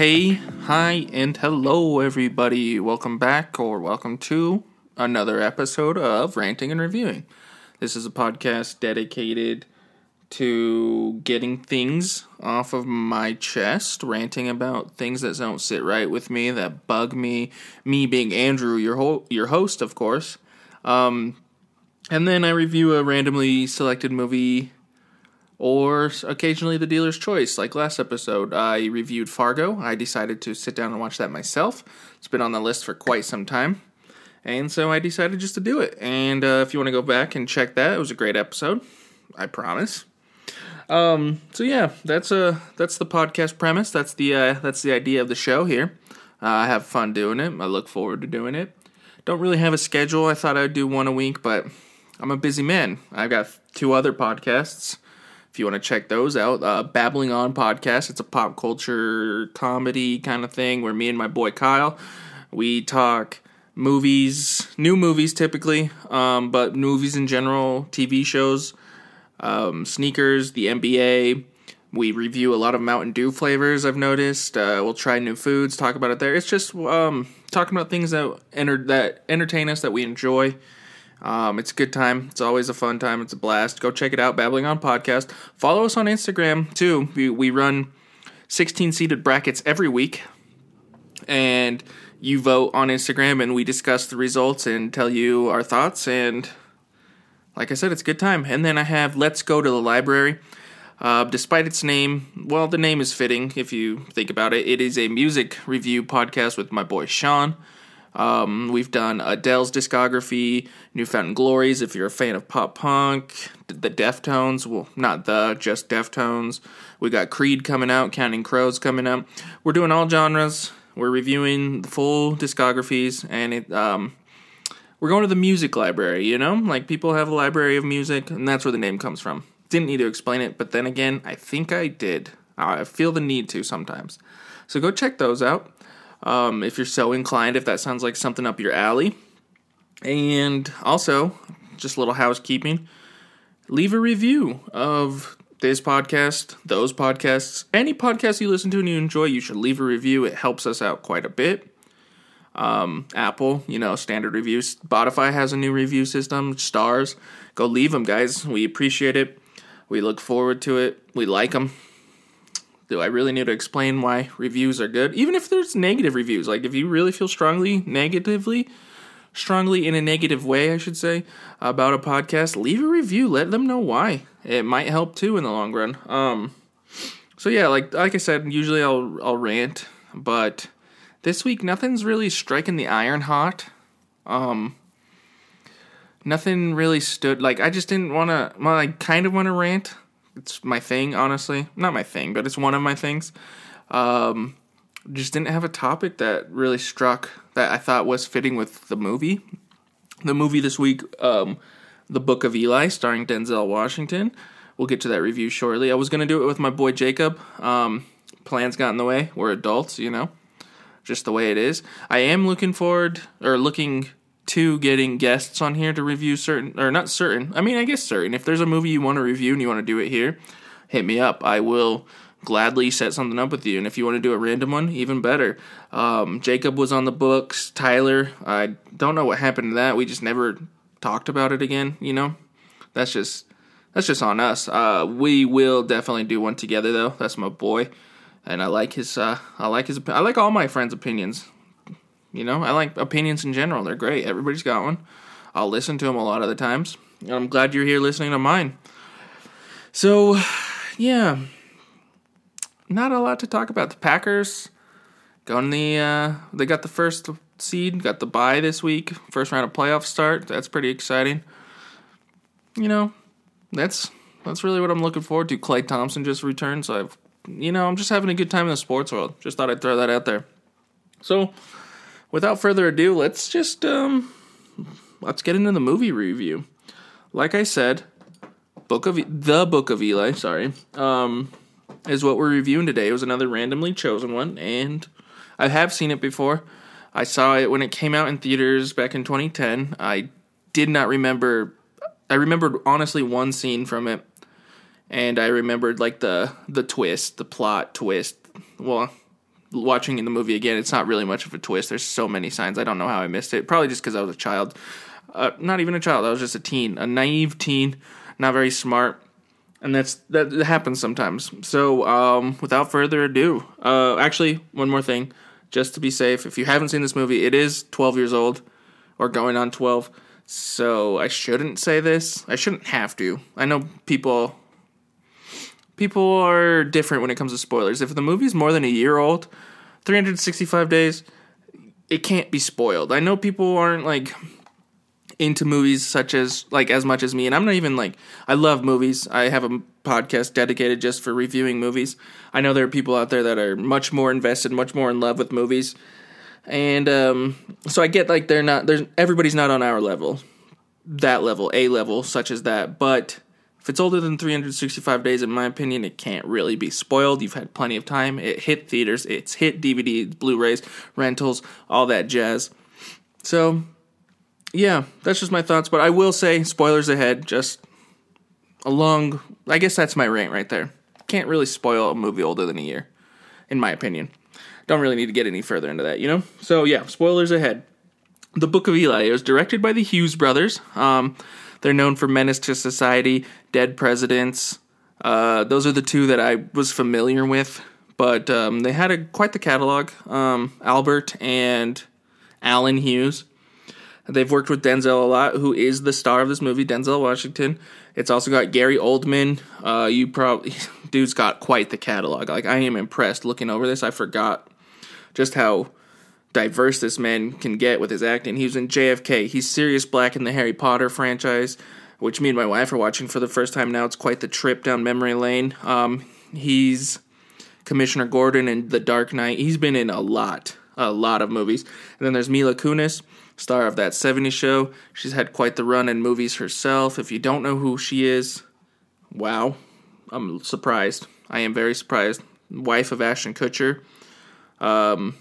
Hey, hi, and hello, everybody. Welcome back or welcome to another episode of Ranting and Reviewing. This is a podcast dedicated to getting things off of my chest, ranting about things that don't sit right with me, that bug me. Me being Andrew, your ho- your host, of course. Um, and then I review a randomly selected movie or occasionally the dealer's choice. Like last episode, I reviewed Fargo. I decided to sit down and watch that myself. It's been on the list for quite some time. And so I decided just to do it. And uh, if you want to go back and check that, it was a great episode. I promise. Um, so yeah, that's uh that's the podcast premise. That's the uh, that's the idea of the show here. Uh, I have fun doing it. I look forward to doing it. Don't really have a schedule. I thought I'd do one a week, but I'm a busy man. I've got two other podcasts. If you want to check those out, uh, Babbling On podcast. It's a pop culture comedy kind of thing where me and my boy Kyle we talk movies, new movies typically, um, but movies in general, TV shows um, sneakers, the NBA. We review a lot of Mountain Dew flavors. I've noticed. Uh, we'll try new foods. Talk about it there. It's just um, talking about things that enter that entertain us that we enjoy. Um, it's a good time. It's always a fun time. It's a blast. Go check it out. Babbling on podcast. Follow us on Instagram too. We we run 16 seated brackets every week, and you vote on Instagram, and we discuss the results and tell you our thoughts and like I said, it's a good time. And then I have Let's Go to the Library. Uh, despite its name, well, the name is fitting if you think about it. It is a music review podcast with my boy Sean. Um, we've done Adele's discography, New Found Glory's, if you're a fan of pop punk, the Deftones, well, not the, just Deftones. We got Creed coming out, Counting Crows coming up. We're doing all genres. We're reviewing the full discographies, and it, um, we're going to the music library, you know? Like people have a library of music, and that's where the name comes from. Didn't need to explain it, but then again, I think I did. I feel the need to sometimes. So go check those out um, if you're so inclined, if that sounds like something up your alley. And also, just a little housekeeping leave a review of this podcast, those podcasts, any podcast you listen to and you enjoy, you should leave a review. It helps us out quite a bit. Um, Apple, you know, standard reviews. Spotify has a new review system, stars. Go leave them, guys. We appreciate it. We look forward to it. We like them. Do I really need to explain why reviews are good? Even if there's negative reviews, like if you really feel strongly negatively, strongly in a negative way, I should say, about a podcast, leave a review. Let them know why. It might help too in the long run. Um, so yeah, like like I said, usually I'll I'll rant, but this week nothing's really striking the iron hot. Um nothing really stood like I just didn't want to I kind of want to rant. It's my thing, honestly. Not my thing, but it's one of my things. Um just didn't have a topic that really struck that I thought was fitting with the movie. The movie this week um The Book of Eli starring Denzel Washington. We'll get to that review shortly. I was going to do it with my boy Jacob. Um plans got in the way. We're adults, you know just the way it is. I am looking forward or looking to getting guests on here to review certain or not certain. I mean, I guess certain. If there's a movie you want to review and you want to do it here, hit me up. I will gladly set something up with you. And if you want to do a random one, even better. Um, Jacob was on the books. Tyler, I don't know what happened to that. We just never talked about it again. You know, that's just that's just on us. Uh, we will definitely do one together though. That's my boy and I like his. Uh, I like his. I like all my friends' opinions. You know, I like opinions in general. They're great. Everybody's got one. I'll listen to them a lot of the times. And I'm glad you're here listening to mine. So, yeah, not a lot to talk about. The Packers going the. Uh, they got the first seed. Got the bye this week. First round of playoff start. That's pretty exciting. You know, that's that's really what I'm looking forward to. Klay Thompson just returned, so I've you know, I'm just having a good time in the sports world. Just thought I'd throw that out there. So, without further ado, let's just um let's get into the movie review. Like I said, Book of the Book of Eli, sorry, um, is what we're reviewing today. It was another randomly chosen one, and I have seen it before. I saw it when it came out in theaters back in 2010. I did not remember. I remembered honestly one scene from it and I remembered like the the twist, the plot twist. Well, watching the movie again, it's not really much of a twist. There's so many signs. I don't know how I missed it. Probably just because I was a child. Uh, not even a child. I was just a teen, a naive teen, not very smart, and that's that happens sometimes. So, um, without further ado, uh, actually, one more thing, just to be safe. If you haven't seen this movie, it is 12 years old, or going on 12. So I shouldn't say this. I shouldn't have to. I know people people are different when it comes to spoilers. If the movie's more than a year old, 365 days, it can't be spoiled. I know people aren't like into movies such as like as much as me and I'm not even like I love movies. I have a podcast dedicated just for reviewing movies. I know there are people out there that are much more invested, much more in love with movies. And um so I get like they're not there's everybody's not on our level. That level, A level such as that, but if it's older than 365 days, in my opinion, it can't really be spoiled. You've had plenty of time. It hit theaters, it's hit DVDs, Blu rays, rentals, all that jazz. So, yeah, that's just my thoughts. But I will say, spoilers ahead, just along. I guess that's my rant right there. Can't really spoil a movie older than a year, in my opinion. Don't really need to get any further into that, you know? So, yeah, spoilers ahead. The Book of Eli. It was directed by the Hughes brothers. Um, they're known for Menace to Society, Dead Presidents. Uh, those are the two that I was familiar with, but um, they had a, quite the catalog. Um, Albert and Alan Hughes. They've worked with Denzel a lot, who is the star of this movie, Denzel Washington. It's also got Gary Oldman. Uh, you probably, dude's got quite the catalog. Like I am impressed looking over this. I forgot just how diverse this man can get with his acting. He was in JFK. He's Sirius Black in the Harry Potter franchise, which me and my wife are watching for the first time now. It's quite the trip down memory lane. Um, he's Commissioner Gordon in The Dark Knight. He's been in a lot, a lot of movies. And then there's Mila Kunis, star of that 70s show. She's had quite the run in movies herself. If you don't know who she is, wow, I'm surprised. I am very surprised. Wife of Ashton Kutcher. Um,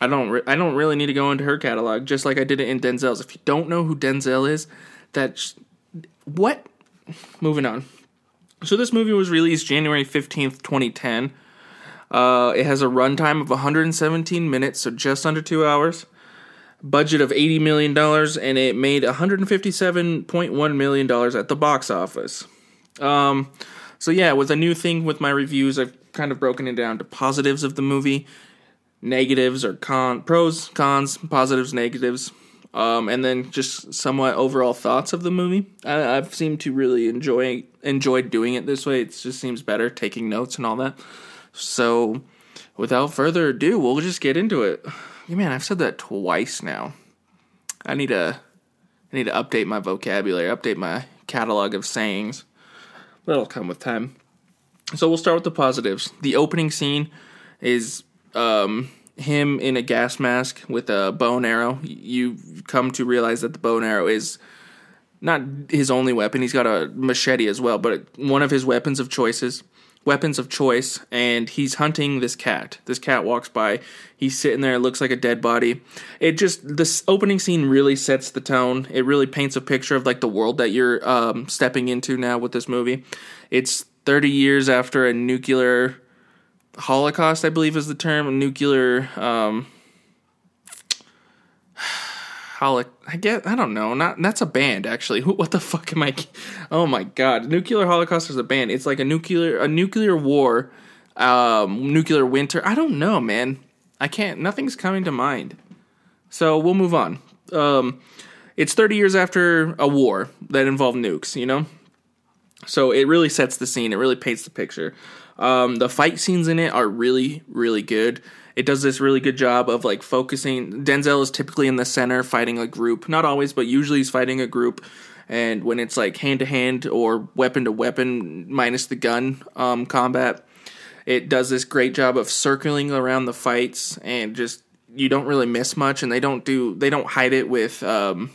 I don't re- I don't really need to go into her catalog just like I did it in Denzel's. If you don't know who Denzel is, that's what moving on. So this movie was released January 15th, 2010. Uh, it has a runtime of 117 minutes, so just under 2 hours. Budget of 80 million dollars and it made 157.1 million dollars at the box office. Um, so yeah, with a new thing with my reviews, I've kind of broken it down to positives of the movie negatives or con pros, cons, positives, negatives, um, and then just somewhat overall thoughts of the movie. I, have seemed to really enjoy enjoy doing it this way. It just seems better taking notes and all that. So, without further ado, we'll just get into it. Man, I've said that twice now. I need to I need to update my vocabulary, update my catalog of sayings. That'll come with time. So we'll start with the positives. The opening scene is um, him in a gas mask with a bow and arrow, you come to realize that the bow and arrow is not his only weapon. He's got a machete as well, but one of his weapons of choices, weapons of choice, and he's hunting this cat. This cat walks by. He's sitting there. It looks like a dead body. It just this opening scene really sets the tone. It really paints a picture of like the world that you're um, stepping into now with this movie. It's 30 years after a nuclear Holocaust, I believe is the term, nuclear um holoc I get I don't know, not that's a band actually. what the fuck am I Oh my god. Nuclear Holocaust is a band. It's like a nuclear a nuclear war um nuclear winter. I don't know, man. I can't nothing's coming to mind. So we'll move on. Um it's 30 years after a war that involved nukes, you know? So it really sets the scene. It really paints the picture. Um, the fight scenes in it are really, really good. It does this really good job of like focusing. Denzel is typically in the center fighting a group, not always, but usually he's fighting a group. And when it's like hand to hand or weapon to weapon, minus the gun um, combat, it does this great job of circling around the fights and just you don't really miss much. And they don't do they don't hide it with um,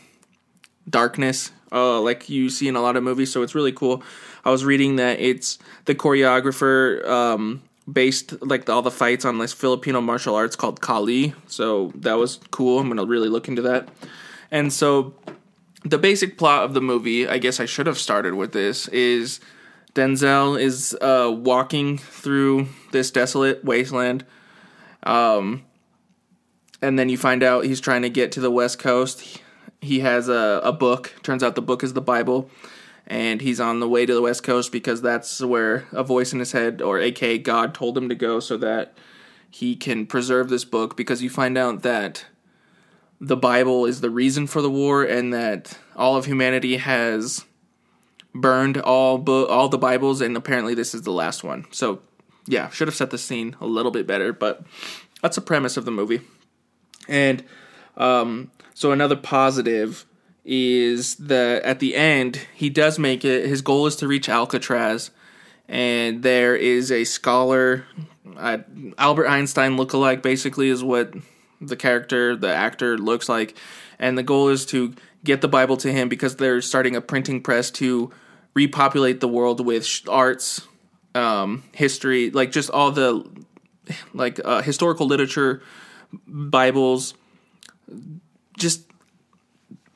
darkness uh, like you see in a lot of movies. So it's really cool. I was reading that it's the choreographer um, based like all the fights on this Filipino martial arts called Kali. So that was cool. I'm gonna really look into that. And so the basic plot of the movie, I guess I should have started with this, is Denzel is uh, walking through this desolate wasteland Um, and then you find out he's trying to get to the West Coast. He, he has a, a book. Turns out the book is the Bible. And he's on the way to the West Coast because that's where a voice in his head, or aka God, told him to go so that he can preserve this book. Because you find out that the Bible is the reason for the war and that all of humanity has burned all bu- all the Bibles, and apparently this is the last one. So, yeah, should have set the scene a little bit better, but that's the premise of the movie. And um, so another positive is the at the end he does make it. His goal is to reach Alcatraz, and there is a scholar, uh, Albert Einstein look-alike. basically is what the character, the actor looks like, and the goal is to get the Bible to him because they're starting a printing press to repopulate the world with arts, um, history, like just all the like uh, historical literature, Bibles, just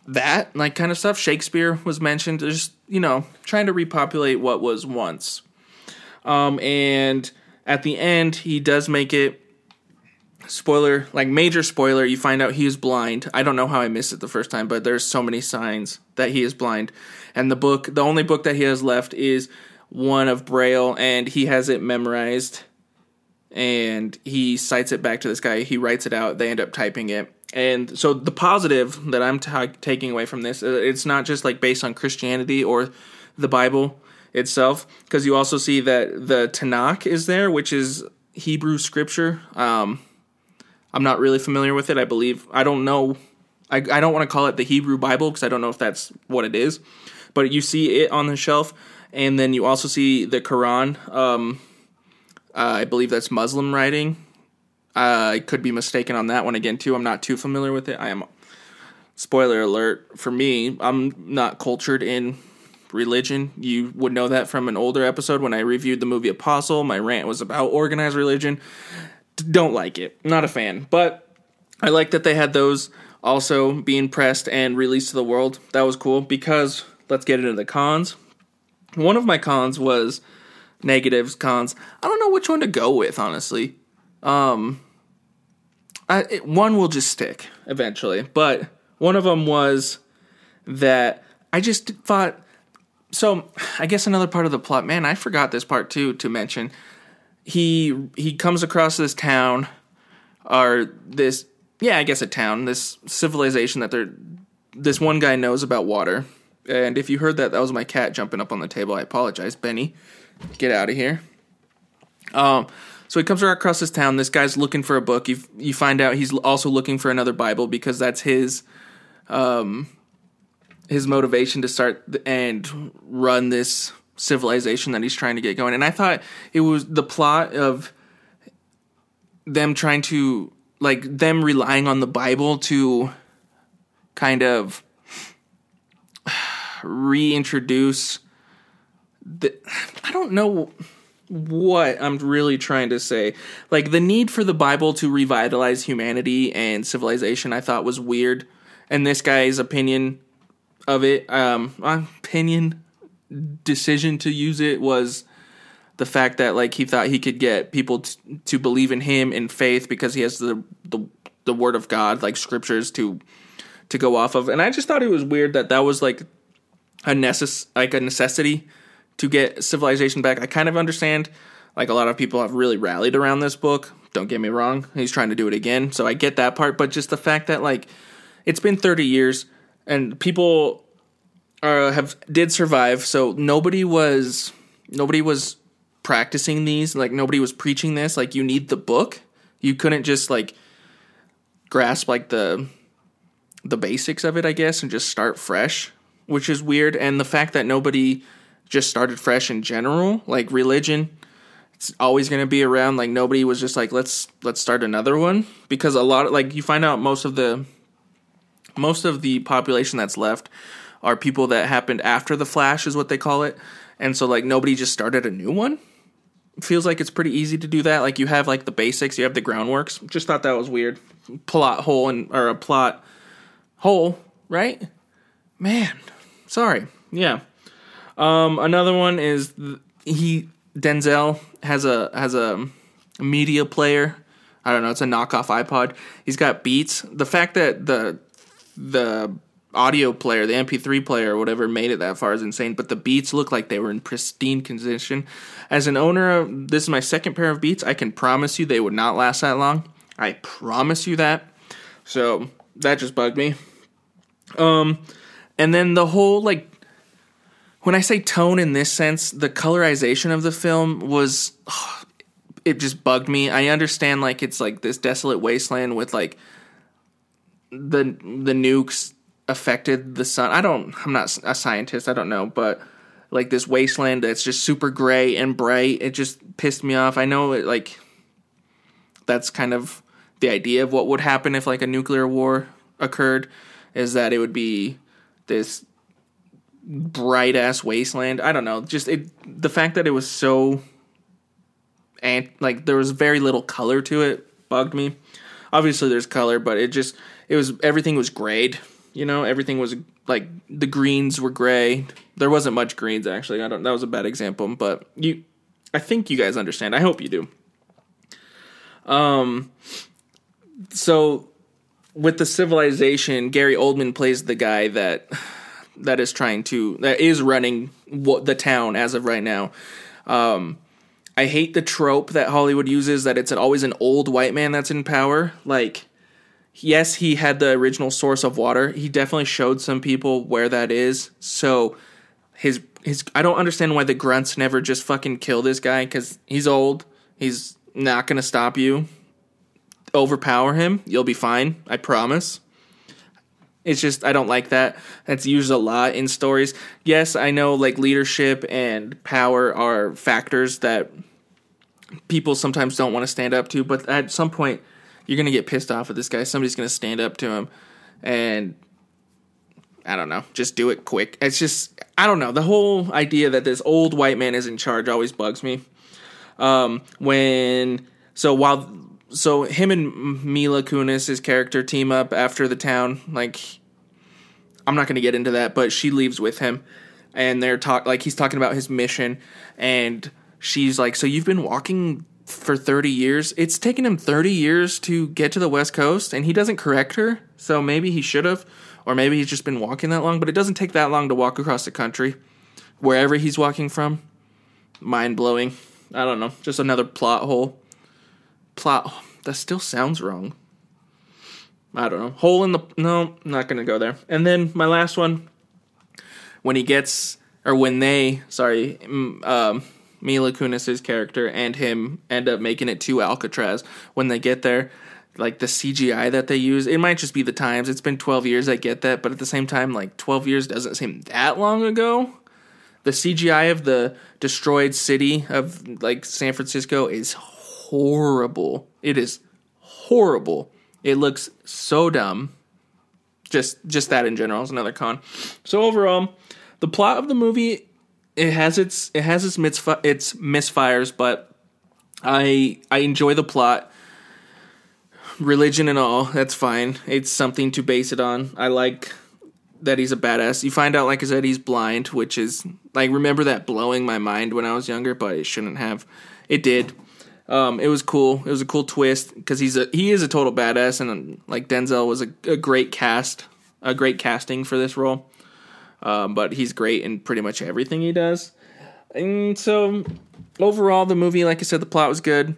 that like kind of stuff. Shakespeare was mentioned. Just you know, trying to repopulate what was once. Um, and at the end, he does make it. Spoiler, like major spoiler, you find out he is blind. I don't know how I missed it the first time, but there's so many signs that he is blind. And the book, the only book that he has left is one of Braille, and he has it memorized. And he cites it back to this guy. He writes it out. They end up typing it and so the positive that I'm t- taking away from this, uh, it's not just like based on Christianity or the Bible itself, because you also see that the Tanakh is there, which is Hebrew scripture. Um, I'm not really familiar with it. I believe I don't know. I, I don't want to call it the Hebrew Bible because I don't know if that's what it is, but you see it on the shelf, and then you also see the Quran. Um, uh, I believe that's Muslim writing I could be mistaken on that one again too. I'm not too familiar with it. I am. Spoiler alert for me. I'm not cultured in religion. You would know that from an older episode when I reviewed the movie Apostle. My rant was about organized religion. Don't like it. Not a fan. But I like that they had those also being pressed and released to the world. That was cool because let's get into the cons. One of my cons was negatives, cons. I don't know which one to go with, honestly. Um, I, it, one will just stick eventually, but one of them was that I just thought. So I guess another part of the plot, man, I forgot this part too to mention. He he comes across this town, or this yeah, I guess a town, this civilization that they're this one guy knows about water. And if you heard that, that was my cat jumping up on the table. I apologize, Benny. Get out of here. Um, so he comes right across this town. This guy's looking for a book. You you find out he's also looking for another Bible because that's his um his motivation to start and run this civilization that he's trying to get going. And I thought it was the plot of them trying to like them relying on the Bible to kind of reintroduce the I don't know what I'm really trying to say. Like the need for the Bible to revitalize humanity and civilization, I thought was weird. And this guy's opinion of it, um, opinion decision to use it was the fact that like he thought he could get people t- to believe in him in faith because he has the the the word of God, like scriptures to to go off of. And I just thought it was weird that that was like a necess like a necessity to get civilization back. I kind of understand. Like a lot of people have really rallied around this book. Don't get me wrong. He's trying to do it again. So I get that part, but just the fact that like it's been 30 years and people are have did survive. So nobody was nobody was practicing these. Like nobody was preaching this. Like you need the book. You couldn't just like grasp like the the basics of it, I guess, and just start fresh, which is weird. And the fact that nobody just started fresh in general, like religion. It's always going to be around. Like nobody was just like let's let's start another one because a lot of like you find out most of the most of the population that's left are people that happened after the flash is what they call it. And so like nobody just started a new one. It feels like it's pretty easy to do that. Like you have like the basics, you have the groundworks. Just thought that was weird. Plot hole and or a plot hole, right? Man, sorry. Yeah. Um, another one is he Denzel has a has a media player I don't know. It's a knockoff iPod. He's got Beats. The fact that the the audio player, the MP3 player or whatever, made it that far is insane. But the Beats look like they were in pristine condition. As an owner of this is my second pair of Beats, I can promise you they would not last that long. I promise you that. So that just bugged me. Um, and then the whole like when I say tone in this sense, the colorization of the film was oh, it just bugged me. I understand like it's like this desolate wasteland with like the the nukes affected the sun. I don't I'm not a scientist, I don't know, but like this wasteland that's just super gray and bright, it just pissed me off. I know it like that's kind of the idea of what would happen if like a nuclear war occurred is that it would be this bright ass wasteland. I don't know. Just it the fact that it was so and like there was very little color to it bugged me. Obviously there's color, but it just it was everything was grayed. You know, everything was like the greens were gray. There wasn't much greens actually. I don't that was a bad example, but you I think you guys understand. I hope you do. Um so with the civilization, Gary Oldman plays the guy that that is trying to that is running what the town as of right now. Um, I hate the trope that Hollywood uses that it's always an old white man that's in power. Like, yes, he had the original source of water. He definitely showed some people where that is. So his his I don't understand why the grunts never just fucking kill this guy because he's old. He's not gonna stop you overpower him. You'll be fine. I promise. It's just I don't like that. That's used a lot in stories. Yes, I know like leadership and power are factors that people sometimes don't want to stand up to, but at some point you're going to get pissed off at this guy. Somebody's going to stand up to him and I don't know, just do it quick. It's just I don't know. The whole idea that this old white man is in charge always bugs me. Um, when so while so him and Mila Kunis, his character, team up after the town. Like, I'm not going to get into that, but she leaves with him, and they're talk like he's talking about his mission, and she's like, "So you've been walking for 30 years? It's taken him 30 years to get to the West Coast, and he doesn't correct her. So maybe he should have, or maybe he's just been walking that long. But it doesn't take that long to walk across the country, wherever he's walking from. Mind blowing. I don't know, just another plot hole plot. That still sounds wrong. I don't know. Hole in the. No, not to go there. And then my last one. When he gets. Or when they. Sorry. Um, Mila Kunis's character and him end up making it to Alcatraz. When they get there, like the CGI that they use, it might just be the times. It's been 12 years, I get that. But at the same time, like 12 years doesn't seem that long ago. The CGI of the destroyed city of like San Francisco is horrible. It is horrible. It looks so dumb. Just just that in general is another con. So overall, the plot of the movie it has its it has its misfi- its misfires, but I I enjoy the plot. Religion and all, that's fine. It's something to base it on. I like that he's a badass. You find out, like I said, he's blind, which is like remember that blowing my mind when I was younger, but it shouldn't have. It did. Um, it was cool. It was a cool twist because he's a he is a total badass, and like Denzel was a, a great cast, a great casting for this role. Um, but he's great in pretty much everything he does. And so overall, the movie, like I said, the plot was good.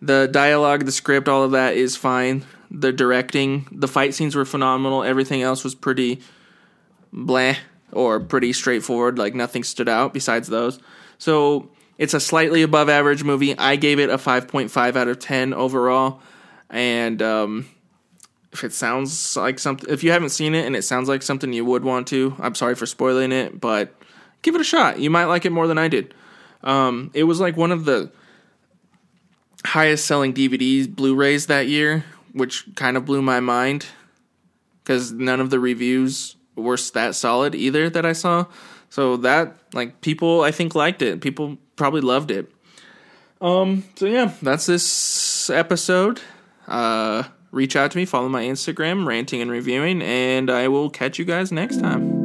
The dialogue, the script, all of that is fine. The directing, the fight scenes were phenomenal. Everything else was pretty blah or pretty straightforward. Like nothing stood out besides those. So it's a slightly above average movie. I gave it a 5.5 out of 10 overall. And um, if it sounds like something, if you haven't seen it and it sounds like something you would want to, I'm sorry for spoiling it, but give it a shot. You might like it more than I did. Um, it was like one of the highest selling DVDs, Blu rays that year, which kind of blew my mind because none of the reviews were that solid either that I saw. So that like people I think liked it. People probably loved it. Um, so yeah, that's this episode. Uh, reach out to me, follow my Instagram, ranting and reviewing, and I will catch you guys next time.